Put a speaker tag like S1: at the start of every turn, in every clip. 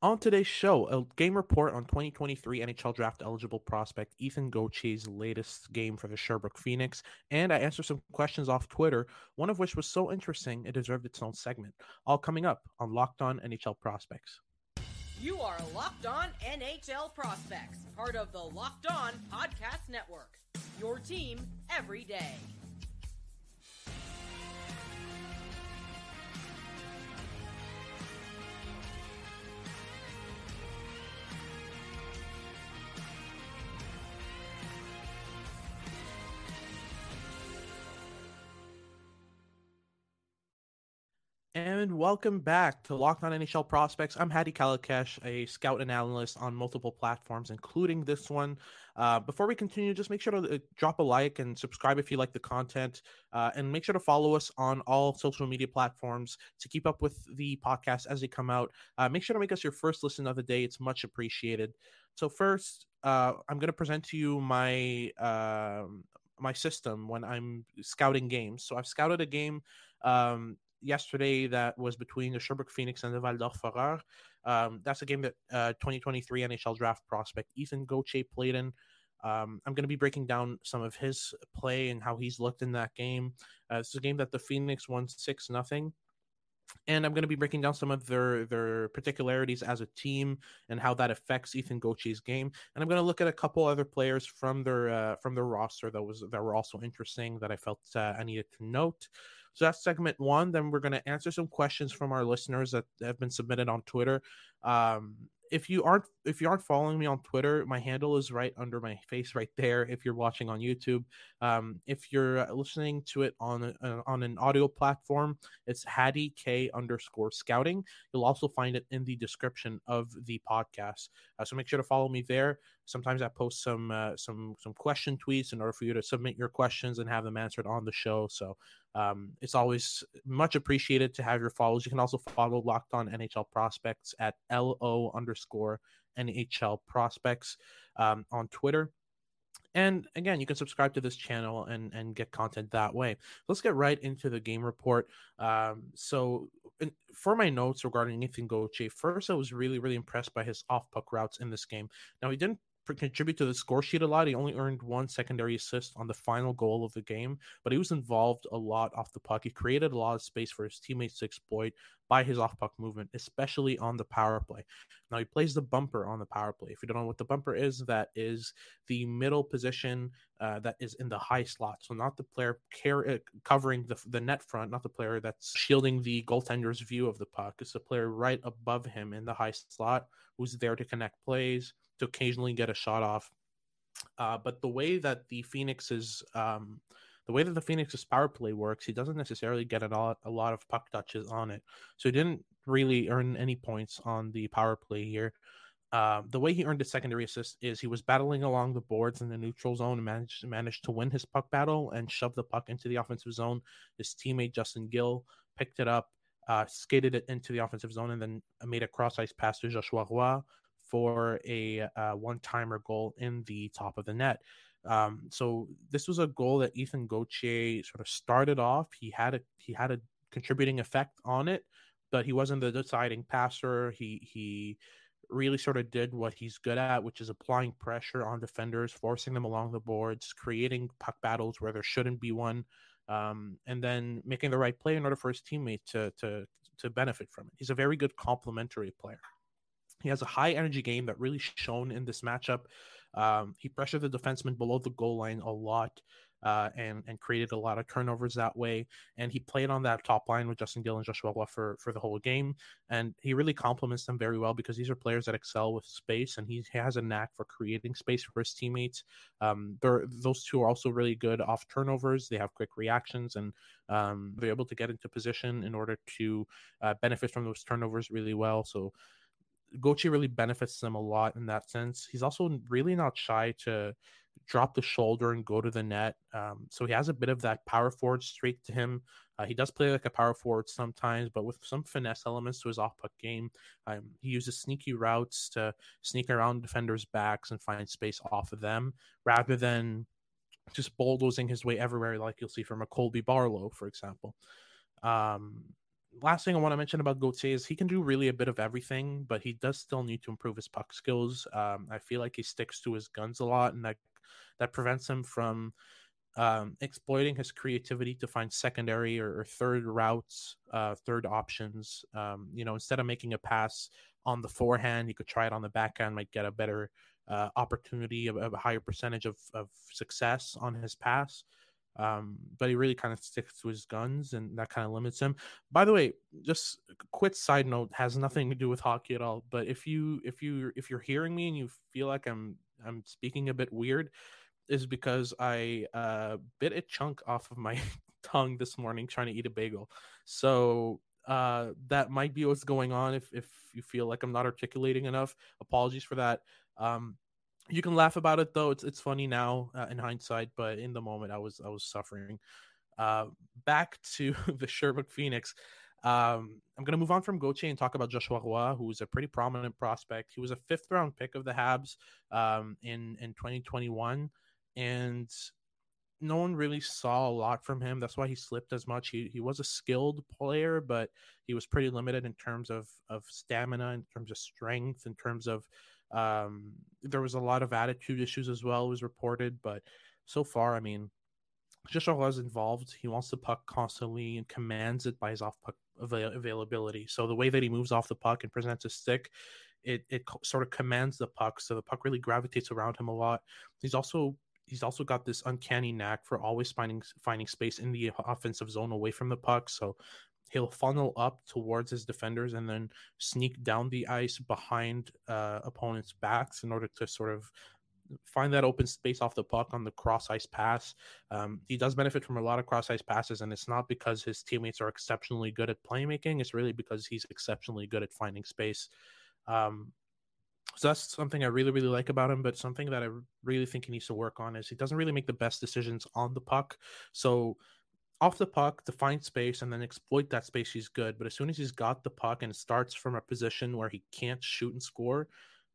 S1: On today's show, a game report on 2023 NHL draft eligible prospect Ethan Gauthier's latest game for the Sherbrooke Phoenix, and I answer some questions off Twitter, one of which was so interesting it deserved its own segment. All coming up on Locked On NHL Prospects.
S2: You are Locked On NHL Prospects, part of the Locked On Podcast Network. Your team every day.
S1: And welcome back to Locked On NHL Prospects. I'm Hadi Kalakeche, a scout and analyst on multiple platforms, including this one. Uh, before we continue, just make sure to uh, drop a like and subscribe if you like the content, uh, and make sure to follow us on all social media platforms to keep up with the podcast as they come out. Uh, make sure to make us your first listen of the day; it's much appreciated. So first, uh, I'm going to present to you my um, my system when I'm scouting games. So I've scouted a game. Um, yesterday that was between the Sherbrooke Phoenix and the Val d'Or. Um, that's a game that uh, 2023 NHL draft prospect Ethan Gauthier played in. Um, I'm going to be breaking down some of his play and how he's looked in that game. Uh, it's a game that the Phoenix won six nothing, and I'm going to be breaking down some of their their particularities as a team and how that affects Ethan Gauthier's game. And I'm going to look at a couple other players from their uh, from their roster that was that were also interesting that I felt uh, I needed to note. So that's segment one. Then we're going to answer some questions from our listeners that have been submitted on Twitter. Um, if you aren't if you aren't following me on Twitter, my handle is right under my face right there. If you're watching on YouTube, um, if you're listening to it on uh, on an audio platform, it's Hadi K underscore Scouting. You'll also find it in the description of the podcast. Uh, so make sure to follow me there. Sometimes I post some uh, some some question tweets in order for you to submit your questions and have them answered on the show. So um, it's always much appreciated to have your follows. You can also follow Locked On NHL Prospects at LO underscore NHL Prospects um, on Twitter. And again, you can subscribe to this channel and, and get content that way. Let's get right into the game report. Um, so, for my notes regarding Ethan Gauthier, first, I was really, really impressed by his off puck routes in this game. Now, he didn't contribute to the score sheet a lot. He only earned one secondary assist on the final goal of the game, but he was involved a lot off the puck. He created a lot of space for his teammates to exploit by his off puck movement, especially on the power play. Now he plays the bumper on the power play. If you don't know what the bumper is, that is the middle position uh, that is in the high slot. So not the player care, uh, covering the, the net front, not the player that's shielding the goaltender's view of the puck. It's the player right above him in the high slot who's there to connect plays to occasionally get a shot off. Uh, but the way that the Phoenix is, um, the way that the Phoenix's power play works, he doesn't necessarily get a lot, a lot of puck touches on it. So he didn't really earn any points on the power play here. Uh, the way he earned his secondary assist is he was battling along the boards in the neutral zone and managed managed to win his puck battle and shove the puck into the offensive zone. His teammate Justin Gill picked it up, uh, skated it into the offensive zone, and then made a cross ice pass to Joshua Roy, for a uh, one timer goal in the top of the net. Um, so this was a goal that Ethan Gauthier sort of started off. He had a he had a contributing effect on it, but he wasn't the deciding passer. He he really sort of did what he's good at, which is applying pressure on defenders, forcing them along the boards, creating puck battles where there shouldn't be one, um, and then making the right play in order for his teammate to to to benefit from it. He's a very good complementary player. He has a high energy game that really shone in this matchup. Um, he pressured the defenseman below the goal line a lot uh, and and created a lot of turnovers that way. And he played on that top line with Justin Gill and Joshua Roy for for the whole game. And he really complements them very well because these are players that excel with space, and he has a knack for creating space for his teammates. Um, those two are also really good off turnovers. They have quick reactions, and um, they're able to get into position in order to uh, benefit from those turnovers really well. So Gauthier really benefits them a lot in that sense. He's also really not shy to drop the shoulder and go to the net. Um, so he has a bit of that power forward streak to him. Uh, he does play like a power forward sometimes, but with some finesse elements to his off puck game. Um, he uses sneaky routes to sneak around defenders' backs and find space off of them rather than just bulldozing his way everywhere, like you'll see from a Colby Barlow, for example. Um, last thing I want to mention about Gauthier is he can do really a bit of everything, but he does still need to improve his puck skills. Um, I feel like he sticks to his guns a lot, and that that prevents him from um, exploiting his creativity to find secondary or, or third routes, uh, third options. Um, you know, instead of making a pass on the forehand, you could try it on the backhand, might get a better uh, opportunity of, a higher percentage of, of success on his pass. Um, but he really kind of sticks to his guns, and that kind of limits him. By the way, just quick side note has nothing to do with hockey at all. But if you if you if you're hearing me and you feel like I'm I'm speaking a bit weird, is because I uh, bit a chunk off of my tongue this morning trying to eat a bagel. So uh, that might be what's going on. If if you feel like I'm not articulating enough, apologies for that. Um, you can laugh about it though; it's it's funny now uh, in hindsight, but in the moment, I was I was suffering. Uh, back to the Sherbrooke Phoenix. Um, I'm going to move on from Gauthier and talk about Joshua Roy, who's a pretty prominent prospect. He was a fifth round pick of the Habs um, in in 2021, and no one really saw a lot from him. That's why he slipped as much. He he was a skilled player, but he was pretty limited in terms of of stamina, in terms of strength, in terms of um, there was a lot of attitude issues as well was reported, but so far, I mean, Joshua was involved. He wants the puck constantly and commands it by his off puck avail- availability. So the way that he moves off the puck and presents a stick, it it sort of commands the puck. So the puck really gravitates around him a lot. He's also he's also got this uncanny knack for always finding finding space in the offensive zone away from the puck. So he'll funnel up towards his defenders and then sneak down the ice behind uh, opponents' backs in order to sort of find that open space off the puck on the cross ice pass. Um, he does benefit from a lot of cross ice passes, and it's not because his teammates are exceptionally good at playmaking. It's really because he's exceptionally good at finding space. Um, so that's something I really, really like about him. But something that I really think he needs to work on is he doesn't really make the best decisions on the puck. So off the puck to find space and then exploit that space, he's good. But as soon as he's got the puck and starts from a position where he can't shoot and score,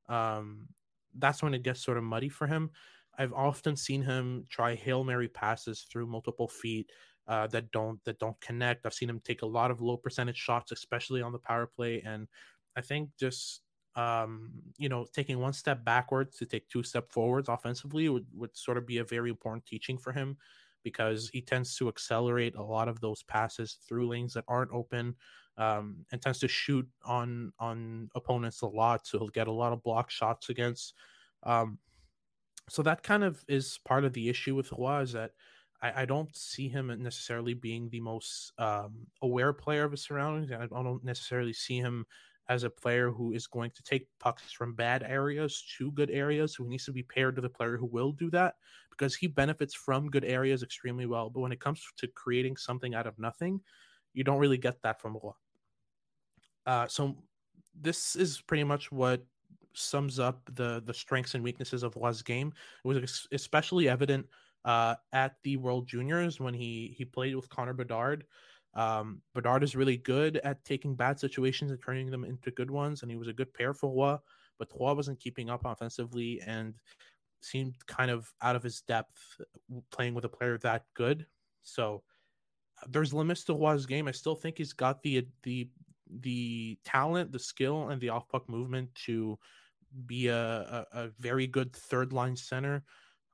S1: um, that's when it gets sort of muddy for him. I've often seen him try hail mary passes through multiple feet uh, that don't that don't connect. I've seen him take a lot of low percentage shots, especially on the power play, and I think just um, you know, taking one step backwards to take two step forwards offensively would, would sort of be a very important teaching for him because he tends to accelerate a lot of those passes through lanes that aren't open um, and tends to shoot on on opponents a lot. So he'll get a lot of block shots against. Um, so that kind of is part of the issue with Roy is that I, I don't see him necessarily being the most um, aware player of his surroundings. I don't necessarily see him as a player who is going to take pucks from bad areas to good areas. So he needs to be paired to the player who will do that because he benefits from good areas extremely well. But when it comes to creating something out of nothing, you don't really get that from Roy. Uh, so this is pretty much what sums up the the strengths and weaknesses of Roy's game. It was especially evident uh, at the World Juniors when he he played with Connor Bedard. Um, Bedard is really good at taking bad situations and turning them into good ones, and he was a good pair for Roy, but Roy wasn't keeping up offensively and seemed kind of out of his depth playing with a player that good. So there's limits to Roy's game. I still think he's got the the the talent, the skill, and the off puck movement to be a, a, a very good third line center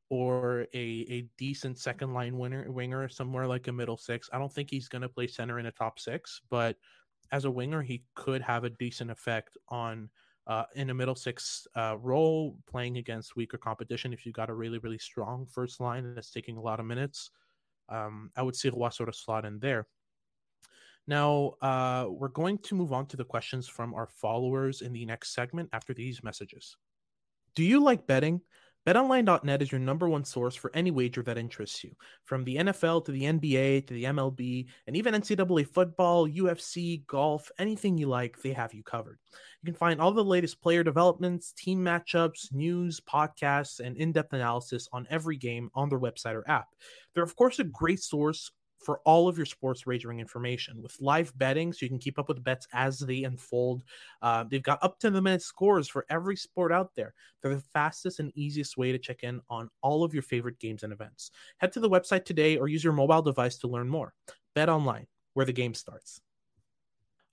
S1: or a, a decent second line winner winger somewhere like a middle six. I don't think he's going to play center in a top six, but as a winger, he could have a decent effect on uh, in a middle six uh, role, playing against weaker competition. If you got a really really strong first line that's taking a lot of minutes, um, I would see Roy sort of slot in there. Now, uh, we're going to move on to the questions from our followers in the next segment after these messages. Do you like betting? BetOnline.net is your number one source for any wager that interests you. From the NFL to the NBA to the MLB and even NCAA football, UFC, golf, anything you like, they have you covered. You can find all the latest player developments, team matchups, news, podcasts, and in depth analysis on every game on their website or app. They're, of course, a great source for all of your sports wagering information with live betting so you can keep up with bets as they unfold. Uh, they've got up to the minute scores for every sport out there. They're the fastest and easiest way to check in on all of your favorite games and events. Head to the website today or use your mobile device to learn more. Bet online, where the game starts.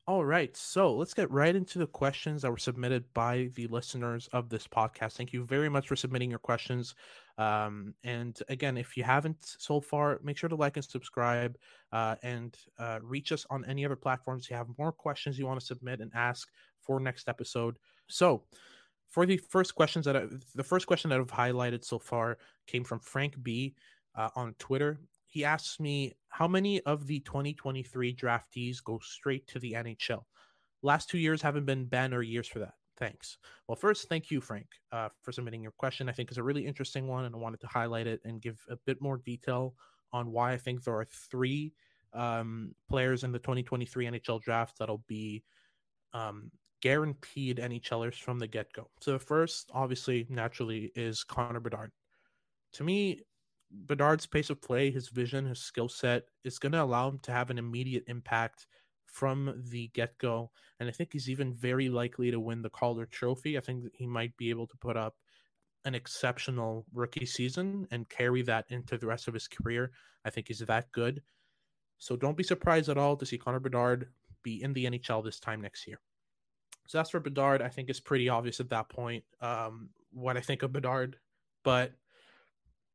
S1: All right, so let's get right into the questions that were submitted by the listeners of this podcast. Thank you very much for submitting your questions. Um, and again, if you haven't so far, make sure to like and subscribe uh, and uh, reach us on any other platforms. If you have more questions you want to submit and ask for next episode. So, for the first questions that I, the first question that I've highlighted so far came from Frank B uh, on Twitter, he asks me how many of the 2023 draftees go straight to the NHL. Last two years haven't been banner years for that. Thanks. Well, first, thank you, Frank, uh, for submitting your question. I think is a really interesting one, and I wanted to highlight it and give a bit more detail on why I think there are three um, players in the 2023 NHL draft that'll be um, guaranteed NHLers from the get go. So, the first, obviously, naturally, is Connor Bedard. To me, Bedard's pace of play, his vision, his skill set is going to allow him to have an immediate impact from the get go. And I think he's even very likely to win the Calder Trophy. I think he might be able to put up an exceptional rookie season and carry that into the rest of his career. I think he's that good. So don't be surprised at all to see Connor Bedard be in the NHL this time next year. So that's for Bedard. I think it's pretty obvious at that point um, what I think of Bedard. But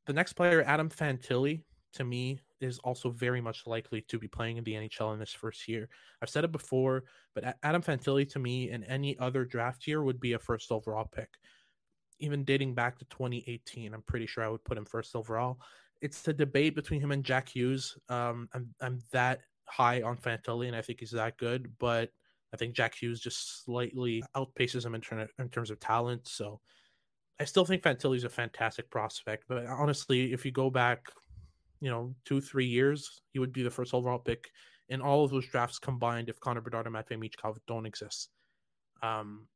S1: the next player, Adam Fantilli, to me is also very much likely to be playing in the NHL in this first year. I've said it before, but Adam Fantilli to me in any other draft year would be a first overall pick. Even dating back to 2018, I'm pretty sure I would put him first overall. It's the debate between him and Jack Hughes. Um, I'm I'm that high on Fantilli, and I think he's that good, but I think Jack Hughes just slightly outpaces him in, ter- in terms of talent. So I still think Fantilli's a fantastic prospect, but honestly, if you go back, you know, two, three years, he would be the first overall pick in all of those drafts combined if Connor Bedard and Matvei Michkov don't exist. Um,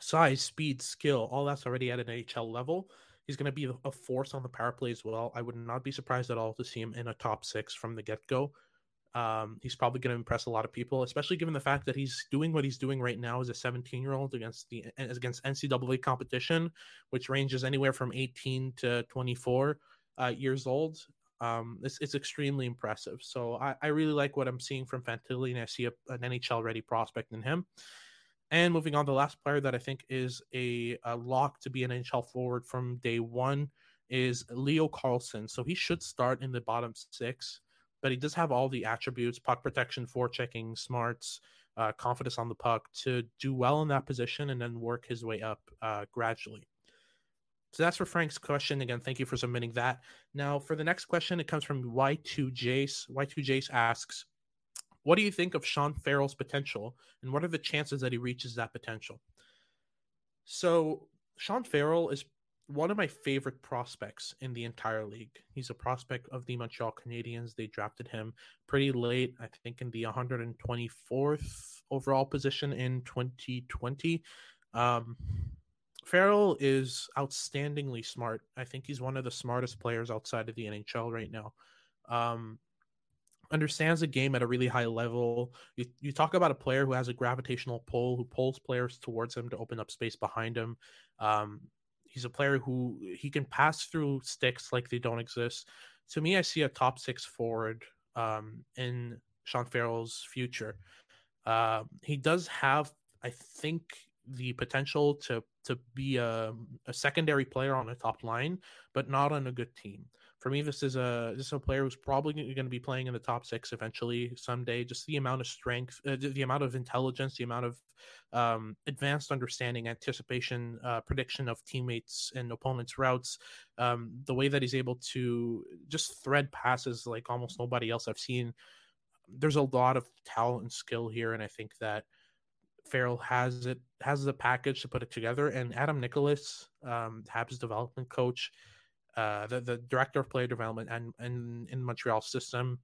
S1: size, speed, skill, all that's already at an NHL level. He's going to be a force on the power play as well. I would not be surprised at all to see him in a top six from the get go. Um, he's probably going to impress a lot of people, especially given the fact that he's doing what he's doing right now as a 17 year old against the against NCAA competition, which ranges anywhere from 18 to 24 uh, years old. Um, it's, it's extremely impressive. So I, I really like what I'm seeing from Fantilli, and I see a, an NHL ready prospect in him. And moving on, the last player that I think is a, a lock to be an NHL forward from day one is Leo Carlsson. So he should start in the bottom six but he does have all the attributes puck protection, forechecking, smarts, uh, confidence on the puck to do well in that position and then work his way up uh, gradually. So that's for Frank's question. Again, thank you for submitting that. Now, for the next question, it comes from Y2 Jace. Y2 Jace asks, What do you think of Sean Farrell's potential, and what are the chances that he reaches that potential? So, Sean Farrell is one of my favorite prospects in the entire league. He's a prospect of the Montreal Canadiens. They drafted him pretty late, I think, in the 124th overall position in 2020. Um, Farrell is outstandingly smart. I think he's one of the smartest players outside of the NHL right now. Um, understands the game at a really high level. You, you talk about a player who has a gravitational pull, who pulls players towards him to open up space behind him. Um, He's a player who he can pass through sticks like they don't exist. To me, I see a top six forward um, in Sean Farrell's future. Uh, he does have, I think, the potential to to be a, a secondary player on a top line, but not on a good team for me, this is a this is a player who's probably going to be playing in the top six eventually someday. Just the amount of strength, uh, the amount of intelligence, the amount of um, advanced understanding, anticipation, uh, prediction of teammates and opponents' routes, um, the way that he's able to just thread passes like almost nobody else I've seen. There's a lot of talent and skill here, and I think that Farrell has it has the package to put it together. And Adam Nicholas, um, Habs development coach uh, the, the director of player development and, and in Montreal system,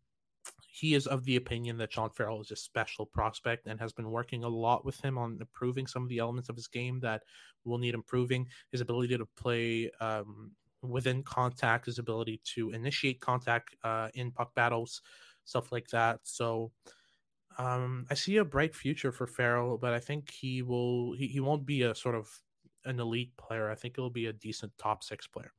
S1: he is of the opinion that Sean Farrell is a special prospect and has been working a lot with him on improving some of the elements of his game that will need improving. His ability to play um, within contact, his ability to initiate contact uh, in puck battles, stuff like that. So um, I see a bright future for Farrell, but I think he will he, he won't be a sort of an elite player. I think he'll be a decent top six player.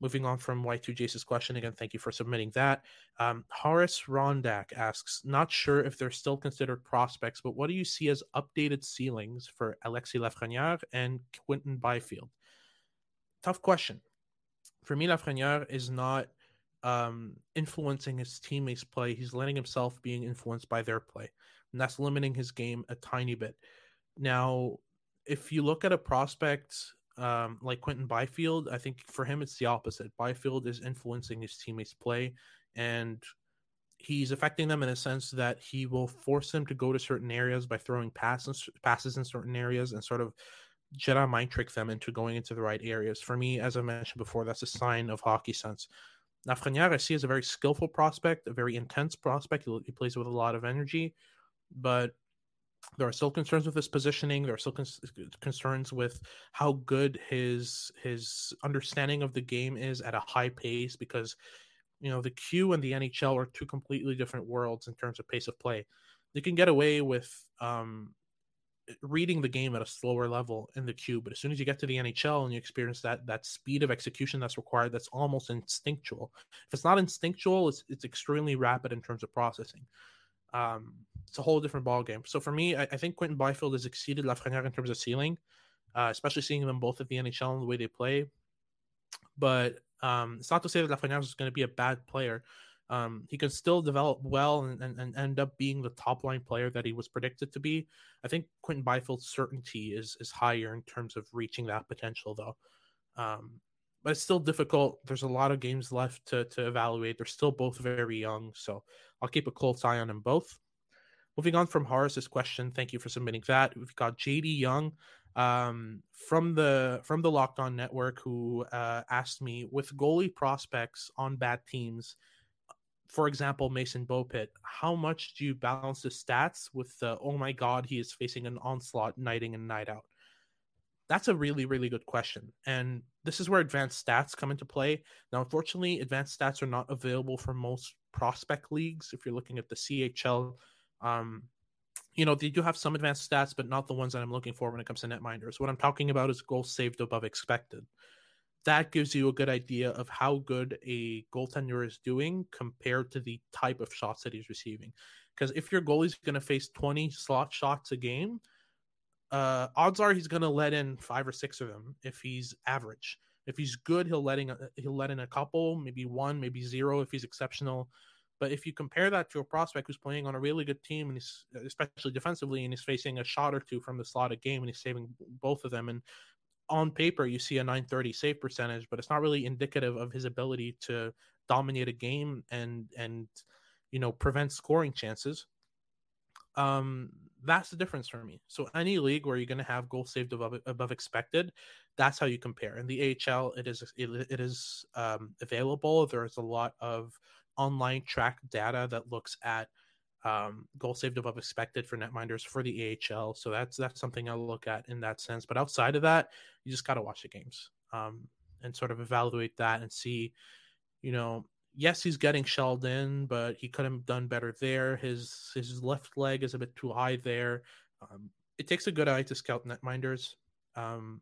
S1: Moving on from Y2Jace's question again, thank you for submitting that. Um, Horace Rondak asks, not sure if they're still considered prospects, but what do you see as updated ceilings for Alexis Lafreniere and Quentin Byfield? Tough question. For me, Lafreniere is not um, influencing his teammates' play. He's letting himself being influenced by their play, and that's limiting his game a tiny bit. Now, if you look at a prospect um, like Quentin Byfield, I think for him it's the opposite. Byfield is influencing his teammates' play, and he's affecting them in a sense that he will force them to go to certain areas by throwing passes passes in certain areas and sort of Jedi mind trick them into going into the right areas. For me, as I mentioned before, that's a sign of hockey sense. Lafreniere, I see as a very skillful prospect, a very intense prospect. He plays with a lot of energy, but there are still concerns with his positioning. There are still con- concerns with how good his his understanding of the game is at a high pace because you know the Q and the NHL are two completely different worlds in terms of pace of play. They can get away with um, reading the game at a slower level in the Q, but as soon as you get to the NHL and you experience that that speed of execution that's required, that's almost instinctual. If it's not instinctual, it's it's extremely rapid in terms of processing. Um, it's a whole different ball game. So for me, I, I think Quentin Byfield has exceeded Lafreniere in terms of ceiling, uh, especially seeing them both at the NHL and the way they play. But um, it's not to say that Lafreniere is going to be a bad player. Um, he can still develop well and, and, and, end up being the top line player that he was predicted to be. I think Quentin Byfield's certainty is is higher in terms of reaching that potential, though. Um, but it's still difficult. There's a lot of games left to to evaluate. They're still both very young, so I'll keep a close eye on them both. Moving on from Horace's question, thank you for submitting that. We've got JD Young um, from the from the Locked On Network who uh, asked me with goalie prospects on bad teams, for example, Mason Beaupit, how much do you balance the stats with the oh my god he is facing an onslaught night in and night out? That's a really really good question, and this is where advanced stats come into play. Now, unfortunately, advanced stats are not available for most prospect leagues. If you're looking at the CHL um, you know, they do have some advanced stats, but not the ones that I'm looking for when it comes to netminders. What I'm talking about is goals saved above expected. That gives you a good idea of how good a goaltender is doing compared to the type of shots that he's receiving. Because if your goalie's going to face 20 slot shots a game, uh, odds are he's going to let in five or six of them if he's average. If he's good, he'll letting he'll let in a couple, maybe one, maybe zero if he's exceptional. But if you compare that to a prospect who's playing on a really good team and he's especially defensively and he's facing a shot or two from the slotted game and he's saving both of them and on paper you see a 930 save percentage, but it's not really indicative of his ability to dominate a game and and you know prevent scoring chances. Um, that's the difference for me. So any league where you're going to have goals saved above above expected, that's how you compare. In the AHL, it is it, it is um, available. There's a lot of online track data that looks at um, goal saved above expected for netminders for the AHL. So that's that's something I'll look at in that sense. But outside of that, you just got to watch the games um, and sort of evaluate that and see, you know, yes, he's getting shelled in, but he could have done better there. His his left leg is a bit too high there. Um, it takes a good eye to scout netminders. Um,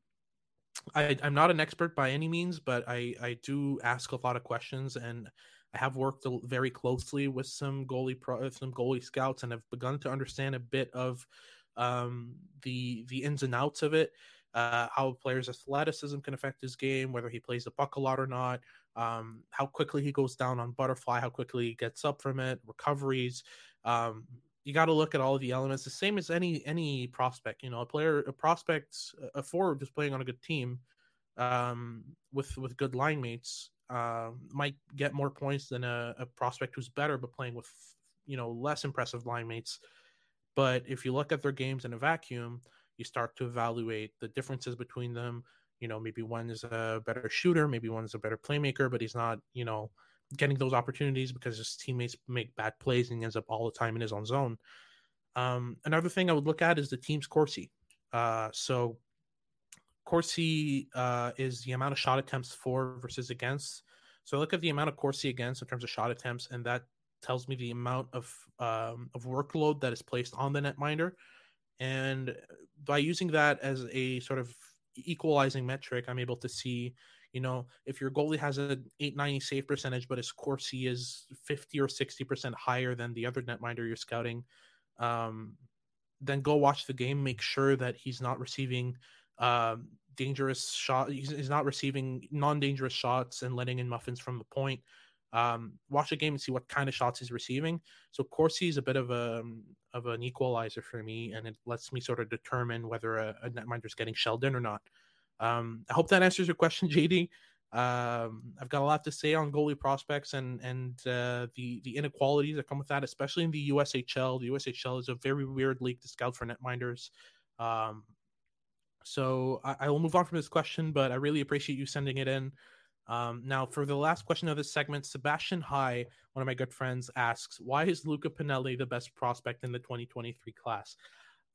S1: I, I'm not an expert by any means, but I, I do ask a lot of questions and I have worked very closely with some goalie pro, some goalie scouts, and have begun to understand a bit of um, the the ins and outs of it. Uh, how a player's athleticism can affect his game, whether he plays the puck a lot or not, um, how quickly he goes down on butterfly, how quickly he gets up from it, recoveries. Um, you got to look at all of the elements, the same as any any prospect. You know, a player, a prospect, a forward just playing on a good team um, with with good line mates uh, might get more points than a, a, prospect who's better but playing with you know less impressive line mates. But if you look at their games in a vacuum, you start to evaluate the differences between them. You know, maybe one is a better shooter, maybe one is a better playmaker, but he's not, you know, getting those opportunities because his teammates make bad plays and he ends up all the time in his own zone. Um, another thing I would look at is the team's Corsi. Uh, so Corsi uh, is the amount of shot attempts for versus against. So I look at the amount of Corsi against in terms of shot attempts, and that tells me the amount of um, of workload that is placed on the netminder. And by using that as a sort of equalizing metric, I'm able to see, You know, if your goalie has an 890 save percentage, but his Corsi is 50 or 60% higher than the other netminder you're scouting, um, then go watch the game. Make sure that he's not receiving um, dangerous shot. He's, he's not receiving non-dangerous shots and letting in muffins from the point. Um, watch the game and see what kind of shots he's receiving. So Corsi is a bit of a um, of an equalizer for me, and it lets me sort of determine whether a, a netminder is getting shelled in or not. Um, I hope that answers your question, JD. Um, I've got a lot to say on goalie prospects and and uh, the the inequalities that come with that, especially in the USHL. The USHL is a very weird league to scout for netminders. Um, so I, I, will move on from this question, but I really appreciate you sending it in. Um, now, for the last question of this segment, Sebastian High, one of my good friends, asks, "Why is Luca Pinelli the best prospect in the 2023 class?"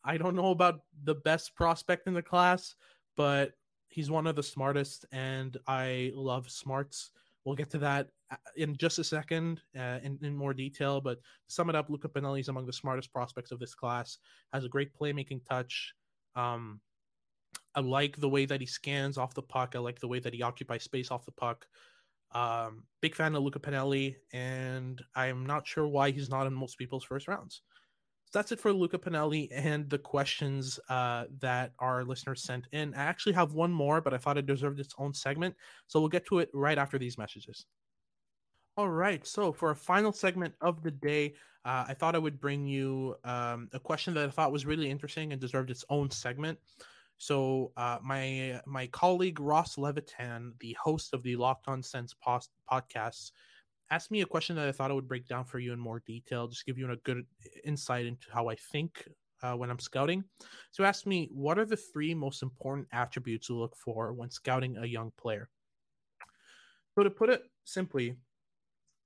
S1: I don't know about the best prospect in the class, but he's one of the smartest, and I love smarts. We'll get to that uh, in just a second uh, in, in more detail. But to sum it up, Luca Pinelli is among the smartest prospects of this class. Has a great playmaking touch. Um, I like the way that he scans off the puck. I like the way that he occupies space off the puck. Um, big fan of Luca Pinelli, and I'm not sure why he's not in most people's first rounds. So that's it for Luca Pinelli and the questions uh, that our listeners sent in. I actually have one more, but I thought it deserved its own segment. So we'll get to it right after these messages. All right. So for a final segment of the day, uh, I thought I would bring you um, a question that I thought was really interesting and deserved its own segment. So uh, my my colleague Ross Levitan, the host of the Locked On Sens post- podcasts, asked me a question that I thought I would break down for you in more detail, just give you a good insight into how I think uh, when I'm scouting. So asked me, what are the three most important attributes to look for when scouting a young player? So to put it simply,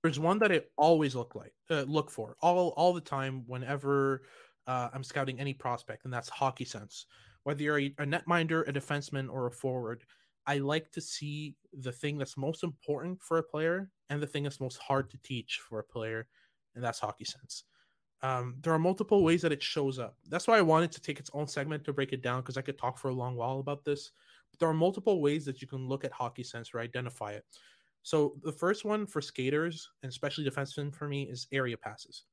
S1: there's one that I always look like uh, look for all all the time whenever uh, I'm scouting any prospect, and that's hockey sense. Whether you're a, a netminder, a defenseman, or a forward, I like to see the thing that's most important for a player and the thing that's most hard to teach for a player, and that's hockey sense. Um, there are multiple ways that it shows up. That's why I wanted to take its own segment to break it down because I could talk for a long while about this. But there are multiple ways that you can look at hockey sense or identify it. So the first one for skaters and especially defensemen for me is area passes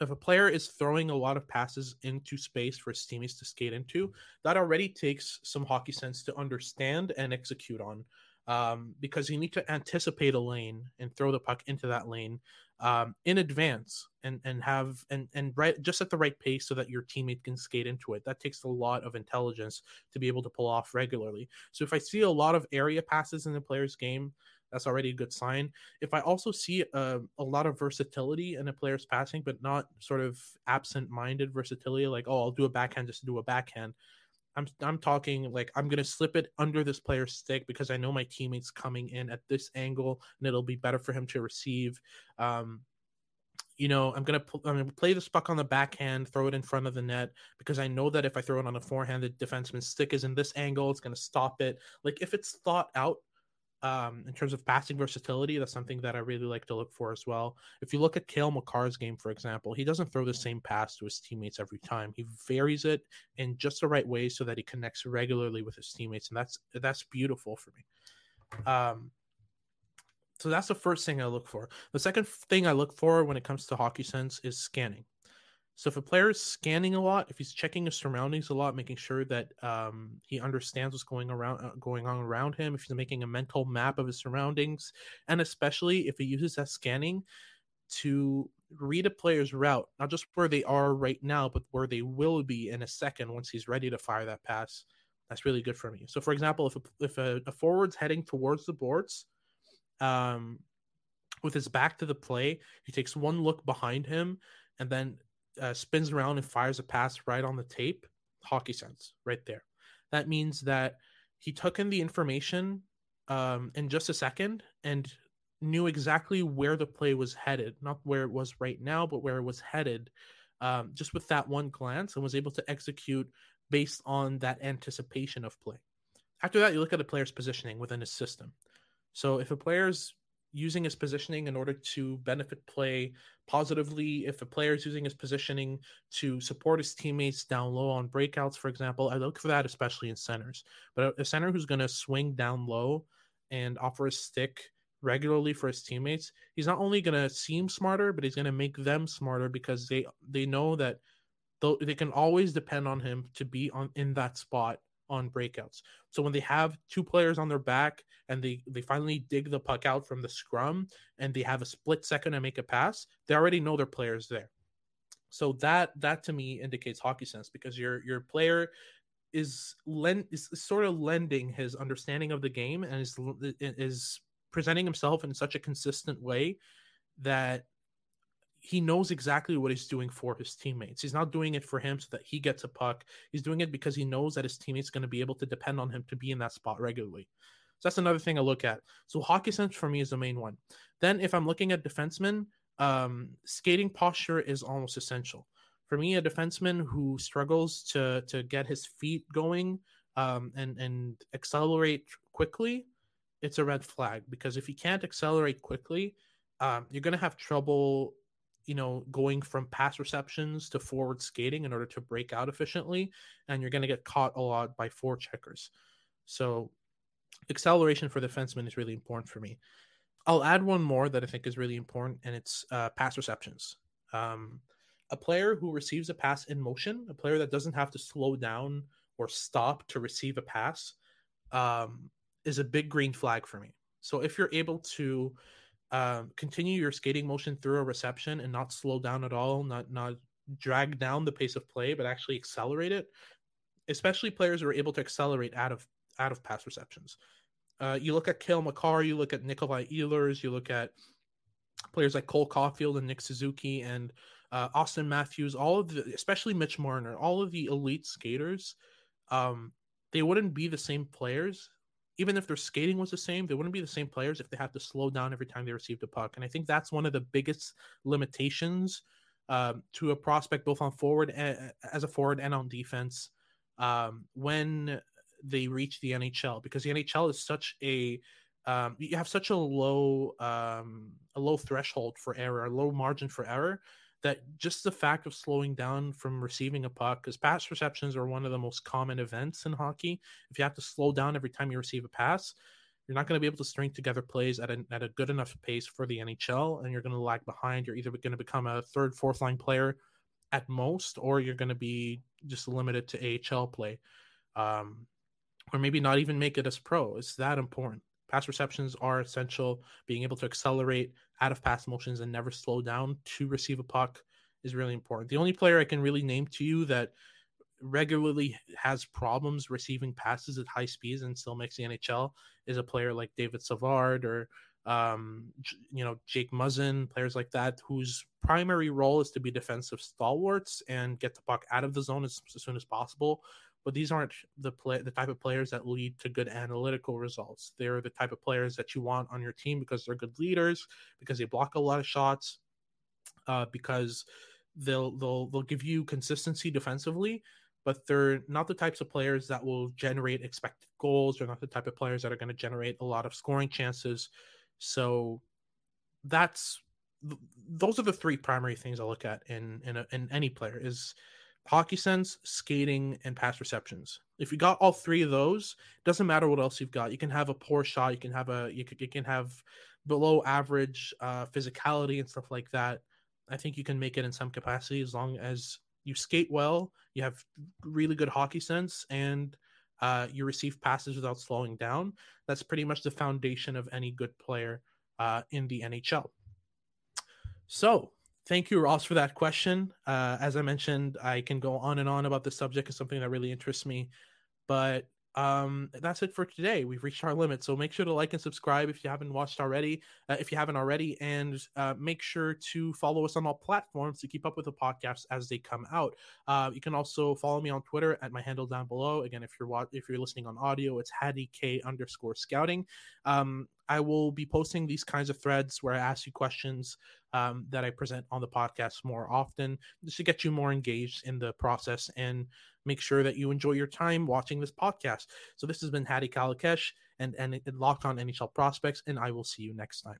S1: if a player is throwing a lot of passes into space for his teammates to skate into, that already takes some hockey sense to understand and execute on. Um, because you need to anticipate a lane and throw the puck into that lane um, in advance and and have and and right just at the right pace so that your teammate can skate into it. That takes a lot of intelligence to be able to pull off regularly. So if I see a lot of area passes in the player's game, that's already a good sign. If I also see a, a lot of versatility in a player's passing, but not sort of absent-minded versatility, like oh, I'll do a backhand just to do a backhand. I'm I'm talking like I'm gonna slip it under this player's stick because I know my teammate's coming in at this angle and it'll be better for him to receive. Um, you know, I'm gonna I'm gonna play this puck on the backhand, throw it in front of the net because I know that if I throw it on a forehand, the defenseman's stick is in this angle. It's gonna stop it. Like if it's thought out, um, in terms of passing versatility, that's something that I really like to look for as well. If you look at Cale Makar's game, for example, he doesn't throw the same pass to his teammates every time. He varies it in just the right way so that he connects regularly with his teammates, and that's that's beautiful for me. Um, so that's the first thing I look for. The second thing I look for when it comes to hockey sense is scanning. So if a player is scanning a lot, if he's checking his surroundings a lot, making sure that um, he understands what's going around uh, going on around him, if he's making a mental map of his surroundings, and especially if he uses that scanning to read a player's route, not just where they are right now, but where they will be in a second once he's ready to fire that pass. That's really good for me. So, for example, if a, if a, a forward's heading towards the boards, um, with his back to the play, he takes one look behind him and then uh, spins around and fires a pass right on the tape, hockey sense right there. That means that he took in the information um, in just a second and knew exactly where the play was headed, not where it was right now, but where it was headed, um, just with that one glance, and was able to execute based on that anticipation of play. After that, you look at the player's positioning within his system. So if a player's using his positioning in order to benefit play positively. If a player is using his positioning to support his teammates down low on breakouts, for example, I look for that especially in centers. But a center who's going to swing down low and offer a stick regularly for his teammates, he's not only going to seem smarter, but he's going to make them smarter because they they know that they can always depend on him to be on in that spot on breakouts. So when they have two players on their back and they they finally dig the puck out from the scrum and they have a split second to make a pass, they already know their players there. So that that to me indicates hockey sense because your your player is lend is sort of lending his understanding of the game and is is presenting himself in such a consistent way that he knows exactly what he's doing for his teammates. He's not doing it for him so that he gets a puck. He's doing it because he knows that his teammates going to be able to depend on him to be in that spot regularly. So that's another thing I look at. So hockey sense for me is the main one. Then if I'm looking at defensemen, um, skating posture is almost essential. For me, a defenseman who struggles to to get his feet going um, and and accelerate quickly, it's a red flag because if you can't accelerate quickly, um, you're going to have trouble you know, going from pass receptions to forward skating in order to break out efficiently, and you're going to get caught a lot by forecheckers. So, acceleration for defensemen is really important for me. I'll add one more that I think is really important, and it's uh, pass receptions. Um, a player who receives a pass in motion, a player that doesn't have to slow down or stop to receive a pass, um, is a big green flag for me. So if you're able to um, continue your skating motion through a reception and not slow down at all, not not drag down the pace of play, but actually accelerate it. Especially players who are able to accelerate out of out of pass receptions. Uh, you look at Cale Makar, you look at Nikolai Ehlers, you look at players like Cole Caufield and Nick Suzuki and uh, Auston Matthews, all of the, especially Mitch Marner, all of the elite skaters, um, they wouldn't be the same players even if their skating was the same, they wouldn't be the same players if they had to slow down every time they received a puck. And I think that's one of the biggest limitations um, to a prospect, both on forward as a forward and on defense, um, when they reach the NHL, because the NHL is such a um, you have such a low um, a low threshold for error, a low margin for error that just the fact of slowing down from receiving a puck, because pass receptions are one of the most common events in hockey. If you have to slow down every time you receive a pass, you're not going to be able to string together plays at a, at a good enough pace for the NHL, and you're going to lag behind. You're either going to become a third, fourth line player at most, or you're going to be just limited to AHL play, um, or maybe not even make it as pro. It's that important. Pass receptions are essential. Being able to accelerate out of pass motions and never slow down to receive a puck is really important. The only player I can really name to you that regularly has problems receiving passes at high speeds and still makes the NHL is a player like David Savard or um, you know Jake Muzzin, players like that, whose primary role is to be defensive stalwarts and get the puck out of the zone as, as soon as possible but these aren't the play the type of players that lead to good analytical results. They're the type of players that you want on your team because they're good leaders, because they block a lot of shots, uh, because they'll they'll they'll give you consistency defensively, but they're not the types of players that will generate expected goals. They're not the type of players that are going to generate a lot of scoring chances. So that's those are the three primary things I look at in in, a, in any player is hockey sense, skating, and pass receptions. If you got all three of those, doesn't matter what else you've got. You can have a poor shot. You can have a you can, you can have below average uh, physicality and stuff like that. I think you can make it in some capacity as long as you skate well, you have really good hockey sense, and uh, you receive passes without slowing down. That's pretty much the foundation of any good player uh, in the NHL. So thank you, Ross, for that question. Uh, as I mentioned, I can go on and on about this subject. It's something that really interests me. But um, that's it for today. We've reached our limit. So make sure to like and subscribe if you haven't watched already, uh, if you haven't already, and uh, make sure to follow us on all platforms to keep up with the podcasts as they come out. Uh, you can also follow me on Twitter at my handle down below. Again, if you're if you're listening on audio, it's Hadi K underscore scouting. Um, I will be posting these kinds of threads where I ask you questions um, that I present on the podcast more often, just to get you more engaged in the process and make sure that you enjoy your time watching this podcast. So this has been Hadi Kalakeche and, and Locked On NHL Prospects, and I will see you next time.